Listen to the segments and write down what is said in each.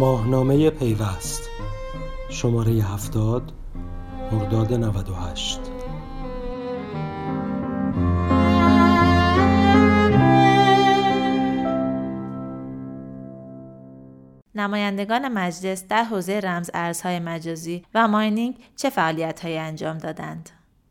ماهنامه پیوست شماره هفتاد مرداد 98 نمایندگان مجلس در حوزه رمز ارزهای مجازی و ماینینگ چه فعالیتهایی انجام دادند؟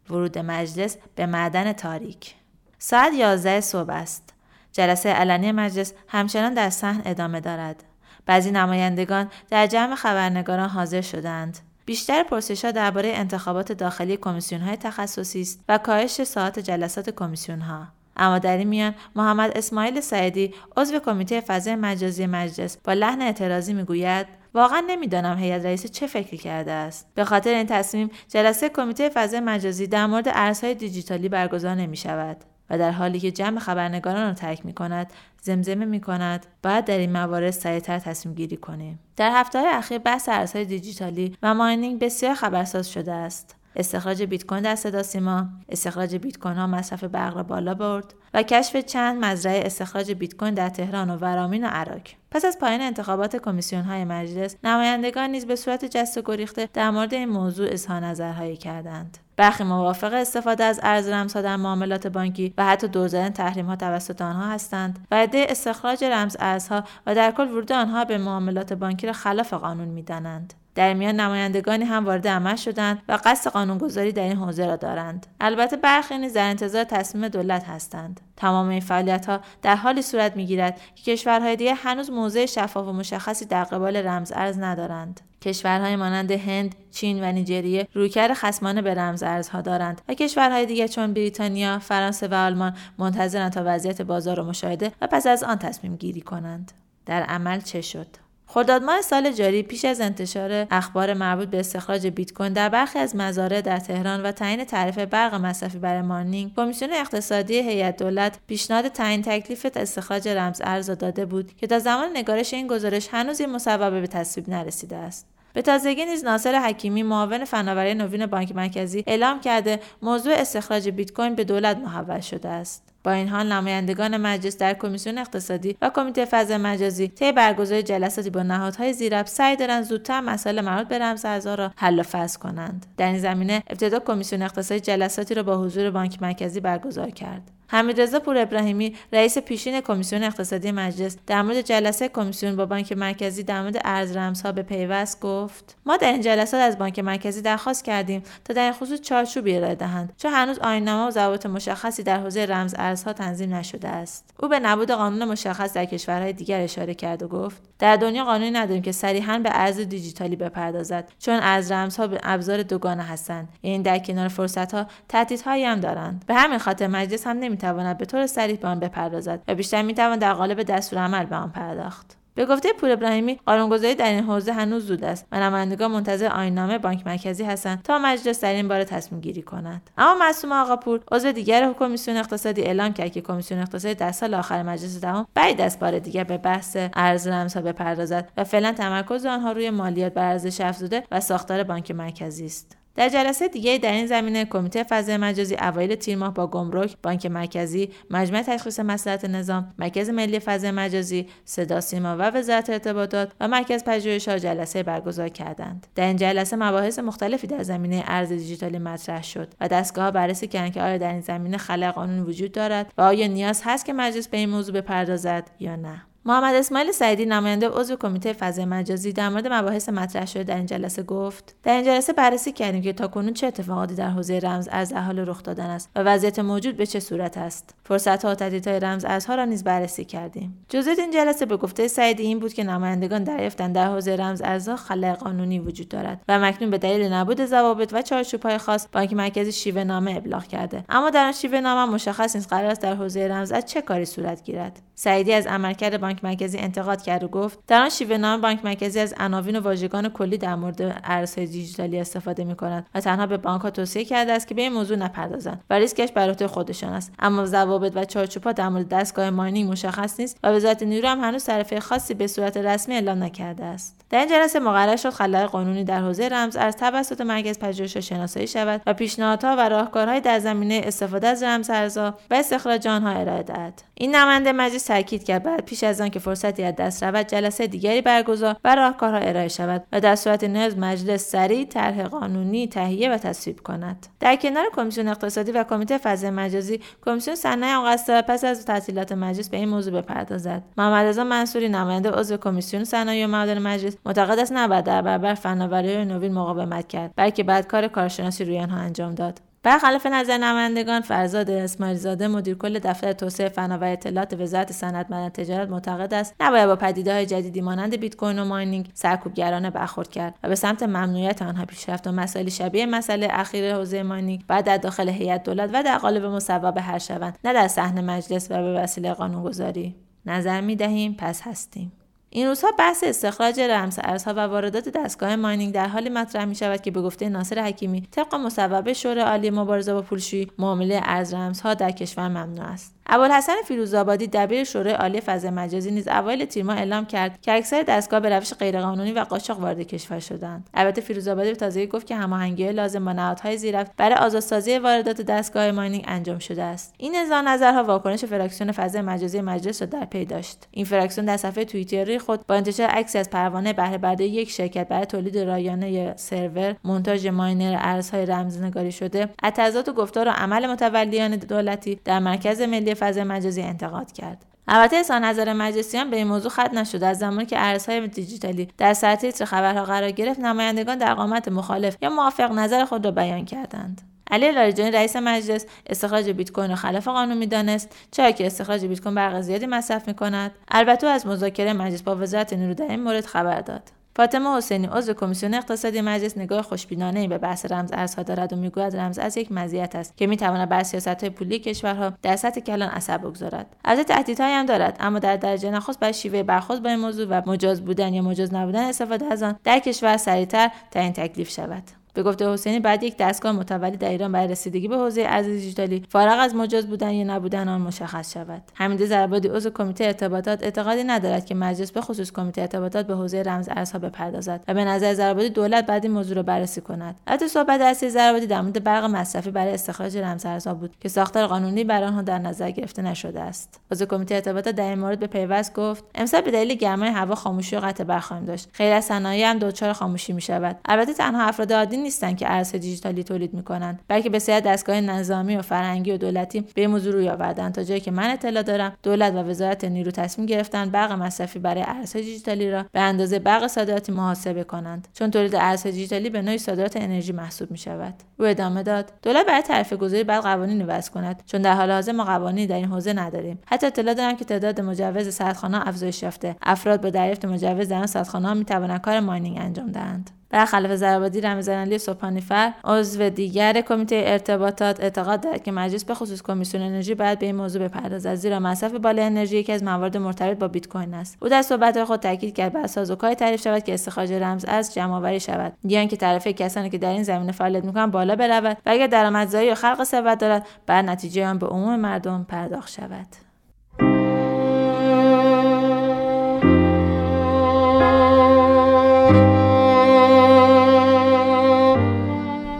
ورود مجلس به معدن تاریک ساعت 11 صبح است. جلسه علنی مجلس همچنان در صحن ادامه دارد. بعضی نمایندگان در جمع خبرنگاران حاضر شدند. بیشتر پرسشها درباره انتخابات داخلی کمیسیون های تخصصی است و کاهش ساعت جلسات کمیسیون ها. اما در این میان محمد اسماعیل سعیدی عضو کمیته فضای مجازی مجلس با لحن اعتراضی می‌گوید واقعا نمی‌دانم هیئت رئیس چه فکری کرده است به خاطر این تصمیم جلسه کمیته فضای مجازی در مورد ارزهای دیجیتالی برگزار نمی شود و در حالی که جمع خبرنگاران را ترک می کند زمزمه می کند باید در این موارد سریعتر تصمیم گیری کنیم. در هفته اخیر بحث ارزهای دیجیتالی و ماینینگ بسیار خبرساز شده است. استخراج بیت کوین در صدا سیما استخراج بیت کوین ها مصرف برق را بالا برد و کشف چند مزرعه استخراج بیت کوین در تهران و ورامین و عراق. پس از پایان انتخابات کمیسیون های مجلس نمایندگان نیز به صورت جست و گریخته در مورد این موضوع اظهار نظرهایی کردند. برخی موافق استفاده از ارز رمزها در معاملات بانکی و حتی دور زدن تحریم ها توسط آنها هستند و عده استخراج رمز ارزها و در کل ورود آنها به معاملات بانکی را خلاف قانون می‌دانند. در میان نمایندگانی هم وارد عمل شدند و قصد قانونگذاری در این حوزه را دارند البته برخی نیز در انتظار تصمیم دولت هستند تمام این فعالیت ها در حالی صورت می‌گیرد که کشورهای دیگر هنوز موضع شفاف و مشخصی در قبال رمز ارز ندارند کشورهای مانند هند، چین و نیجریه رویکرد خصمانه به رمز ارزها دارند و کشورهای دیگر چون بریتانیا، فرانسه و آلمان منتظرند تا وضعیت بازار را مشاهده و پس از آن تصمیم گیری کنند. در عمل چه شد؟ خرداد ماه سال جاری پیش از انتشار اخبار مربوط به استخراج بیت کوین در برخی از مزارع در تهران و تعیین تعرفه برق مصرفی برای مانینگ کمیسیون اقتصادی هیئت دولت پیشنهاد تعیین تکلیف استخراج رمز ارز داده بود که تا زمان نگارش این گزارش هنوز این مصوبه به تصویب نرسیده است. به تازگی نیز ناصر حکیمی معاون فناوری نوین بانک مرکزی اعلام کرده موضوع استخراج بیت کوین به دولت محول شده است. با این حال نمایندگان مجلس در کمیسیون اقتصادی و کمیته فضای مجازی طی برگزاری جلساتی با نهادهای زیراب سعی دارند زودتر مسائل مربوط به رمزارزها را حل و فصل کنند. در این زمینه ابتدا کمیسیون اقتصادی جلساتی را با حضور بانک مرکزی برگزار کرد. حمیدرضا پور ابراهیمی رئیس پیشین کمیسیون اقتصادی مجلس در مورد جلسه کمیسیون با بانک مرکزی در مورد ارز رمزها به پیوست گفت ما در این جلسات از بانک مرکزی درخواست کردیم تا در این خصوص چارچوبی ارائه دهند چون هنوز آیین‌نامه و ضوابط مشخصی در حوزه رمز ارزها تنظیم نشده است. او به نبود قانون مشخص در کشورهای دیگر اشاره کرد و گفت در دنیا قانونی نداریم که صریحا به ارز دیجیتالی بپردازد چون ارز رمزها به ابزار دوگانه هستند. یعنی در کنار فرصتها تهدیدهایی هم دارند. به همین خاطر مجلس هم نمی‌تواند به طور صریح به آن بپردازد و بیشتر می‌توان در قالب دستور عمل به آن پرداخت. به گفته پور ابراهیمی قانونگذاری در این حوزه هنوز زود است و نمایندگان منتظر آییننامه بانک مرکزی هستند تا مجلس در این باره تصمیم گیری کند اما معصوم آقاپور عضو دیگر کمیسیون اقتصادی اعلام کرد که کمیسیون اقتصادی در سال آخر مجلس دهم بعد از بار دیگر به بحث ارز رمزها بپردازد و فعلا تمرکز آنها روی مالیات بر ارزش افزوده و ساختار بانک مرکزی است. در جلسه دیگه در این زمینه کمیته فضای مجازی اوایل تیر ماه با گمرک بانک مرکزی مجمع تشخیص مسئلات نظام مرکز ملی فضای مجازی صدا سیما و وزارت ارتباطات و مرکز پژوهش‌ها جلسه برگزار کردند. در این جلسه مباحث مختلفی در زمینه ارز دیجیتالی مطرح شد و دستگاه بررسی کردند که آیا در این زمینه خلق قانون وجود دارد و آیا نیاز هست که مجلس به این موضوع بپردازد یا نه. محمد اسماعیل سعیدی نماینده عضو کمیته فضای مجازی در مورد مباحث مطرح شده در این جلسه گفت در این جلسه بررسی کردیم که تاکنون چه اتفاقاتی در حوزه رمز در حال رخ دادن است و وضعیت موجود به چه صورت است. فرصت و تهدیدهای رمز ارزها را نیز بررسی کردیم. جزئیات این جلسه به گفته سعیدی این بود که نمایندگان دریافتند در حوزه رمز ارزها خلای قانونی وجود دارد و مکنون به دلیل نبود ضوابط و چارچوبهای خاص بانک مرکزی شیوه نامه ابلاغ کرده. اما در آن شیوه نامه مشخص نیست قرار است در حوزه رمز از چه کاری صورت گیرد. سعیدی از عملکرد بانک مرکزی انتقاد کرد و گفت در آن شیوه نام بانک مرکزی از عناوین و واژگان کلی در مورد ارزهای دیجیتالی استفاده می کند و تنها به بانک ها توصیه کرده است که به این موضوع نپردازند و ریسکش بر عهده خودشان است. اما ضوابط و چارچوبها در مورد دستگاه ماینینگ مشخص نیست و وزارت نیرو هم هنوز طرفه خاصی به صورت رسمی اعلام نکرده است. در این جلسه مقرر شد خلای قانونی در حوزه رمز ارز توسط مرکز پژوهش شناسایی شود و پیشنهادها و راهکارهای در زمینه استفاده از رمز ارزها و استخراج آنها ارائه دهد. این نماینده مجلس تاکید کرد بعد پیش از از آنکه فرصتی از دست رود جلسه دیگری برگزار و راهکارها ارائه شود و در صورت نیاز مجلس سریع طرح قانونی تهیه و تصویب کند. در کنار کمیسیون اقتصادی و کمیته فضای مجازی کمیسیون صنایع هم قصد پس از تعطیلات مجلس به این موضوع بپردازد. محمد رضا منصوری نماینده عضو کمیسیون صنایع و معادن مجلس معتقد است نباید در برابر فناوری نوین مقاومت کرد بلکه بعد کار کارشناسی روی آنها انجام داد. برخلاف نظر نمایندگان فرزاد اسماعیلزاده مدیر کل دفتر توسعه فناوری اطلاعات وزارت صنعت مدن تجارت معتقد است نباید با پدیده های جدیدی مانند بیت کوین و ماینینگ سرکوبگرانه برخورد کرد و به سمت ممنوعیت آنها پیش رفت و مسائل شبیه مسئله اخیر حوزه ماینینگ بعد در داخل هیئت دولت و در قالب مصوب حل شوند نه در صحن مجلس و به وسیله قانونگذاری. نظر می دهیم پس هستیم. این روزها بحث استخراج رمز ارزها و واردات دستگاه mining در حالی مطرح می شود که به گفته ناصر حکیمی طبق مصوبه شورای عالی مبارزه با پولشویی معامله ارز رمزها در کشور ممنوع است. ابوالحسن فیروزآبادی دبیر شورای عالی فضای مجازی نیز اوایل تیر ماه اعلام کرد که اکثر دستگاه به روش غیرقانونی و قاچاق وارد کشور شدند. البته فیروزآبادی به تازگی گفت که هماهنگی لازم با نهادهای ذیربط برای آزادسازی واردات دستگاه mining انجام شده است. این اظهار نظرها واکنش فراکسیون فضای مجازی مجلس را در پی داشت. این فراکسیون در صفحه توییتری خود با انتشار عکسی از پروانه بهره برداری یک شرکت برای تولید رایانه سرور مونتاژ ماینر ارزهای رمزنگاری شده. از و گفتار و عمل متولیان دولتی در مرکز ملی فضای مجازی انتقاد کرد. البته اظهار نظر مجلسیان به این موضوع ختم نشده. از زمانی که ارزهای دیجیتالی در سر تیتر خبرها قرار گرفت نمایندگان در قامت مخالف یا موافق نظر خود را بیان کردند. علی لاریجانی رئیس مجلس استخراج بیت کوین را خلاف قانون می‌دانست چرا که استخراج بیت کوین برق زیادی مصرف می‌کند. البته از مذاکره مجلس با وزارت نیرو در این مورد خبر داد. فاطمه حسینی عضو کمیسیون اقتصادی مجلس نگاه خوشبینانه به بحث رمز ارزها دارد و می‌گوید رمز از یک مزیت است که می‌تواند بر سیاستهای پولی کشورها در سطح کلان اثر بگذارد. البته تهدیدهایی هم دارد اما در درجه نخست بر شیوه برخورد با این موضوع و مجاز بودن یا مجاز نبودن استفاده از آن در کشور سریعتر تعیین تکلیف شود. به گفته حسینی بعد یک دستگاه متولی در ایران برای رسیدگی به حوزه ارز دیجیتالی فارغ از مجاز بودن یا نبودن آن مشخص شود. حمید زربادی عضو کمیته ارتباطات اعتقادی ندارد که مجلس به خصوص کمیته ارتباطات به حوزه رمز ارزها بپردازد و به نظر زربادی دولت بعد این موضوع را بررسی کند. البته صحبت اصلی زربادی در مورد برق مصرفی برای استخراج رمز ارزها بود که ساختار قانونی برای آنها در نظر گرفته نشده است. عضو کمیته ارتباطات در این مورد به پیوست گفت امسال به دلیل گرمای هوا خاموشی و قطع برق خواهیم داشت. خیلی از صنایع هم دچار خاموشی می شود البته تنها افراد عادی نیستند که ارز دیجیتالی تولید می‌کنند بلکه بسیاری دستگاه نظامی و فرهنگی و دولتی به موضوع روی آوردن. تا جایی که من اطلاع دارم دولت و وزارت نیرو تصمیم گرفتن برق مصرفی برای ارزهای دیجیتالی را به اندازه برق صادراتی محاسبه کنند. چون تولید ارزهای دیجیتالی به نوعی صادرات انرژی محسوب می شود او ادامه داد دولت برای تعرفه گذاری بعد قوانینی وضع کند چون در حال حاضر ما قوانینی در این حوزه نداریم. حتی اطلاع دارم که تعداد مجوز سردخانه افزایش یافته. افراد با دریافت مجوز در آن سردخانه می توانند کار ماینینگ انجام دهند. برخلاف زربادی علی صبحانیفر عضو دیگر کمیته ارتباطات اعتقاد دارد که مجلس به خصوص کمیسیون انرژی باید به این موضوع بپردازد زیرا مصرف بالای انرژی یکی از موارد مرتبط با بیت کوین است. او در صحبت خود تاکید کرد بر سازوکاری تعریف شود که استخراج رمز از جمعآوری شود. یا که تعرفه کسانی که در این زمینه فعالیت می‌کنند بالا برود و اگر درآمدزایی یا خلق ثروت دارد بر نتیجه آن به عموم مردم پرداخت شود.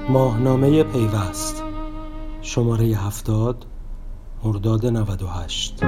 ماهنامه پیوست. شماره هفتاد مرداد 98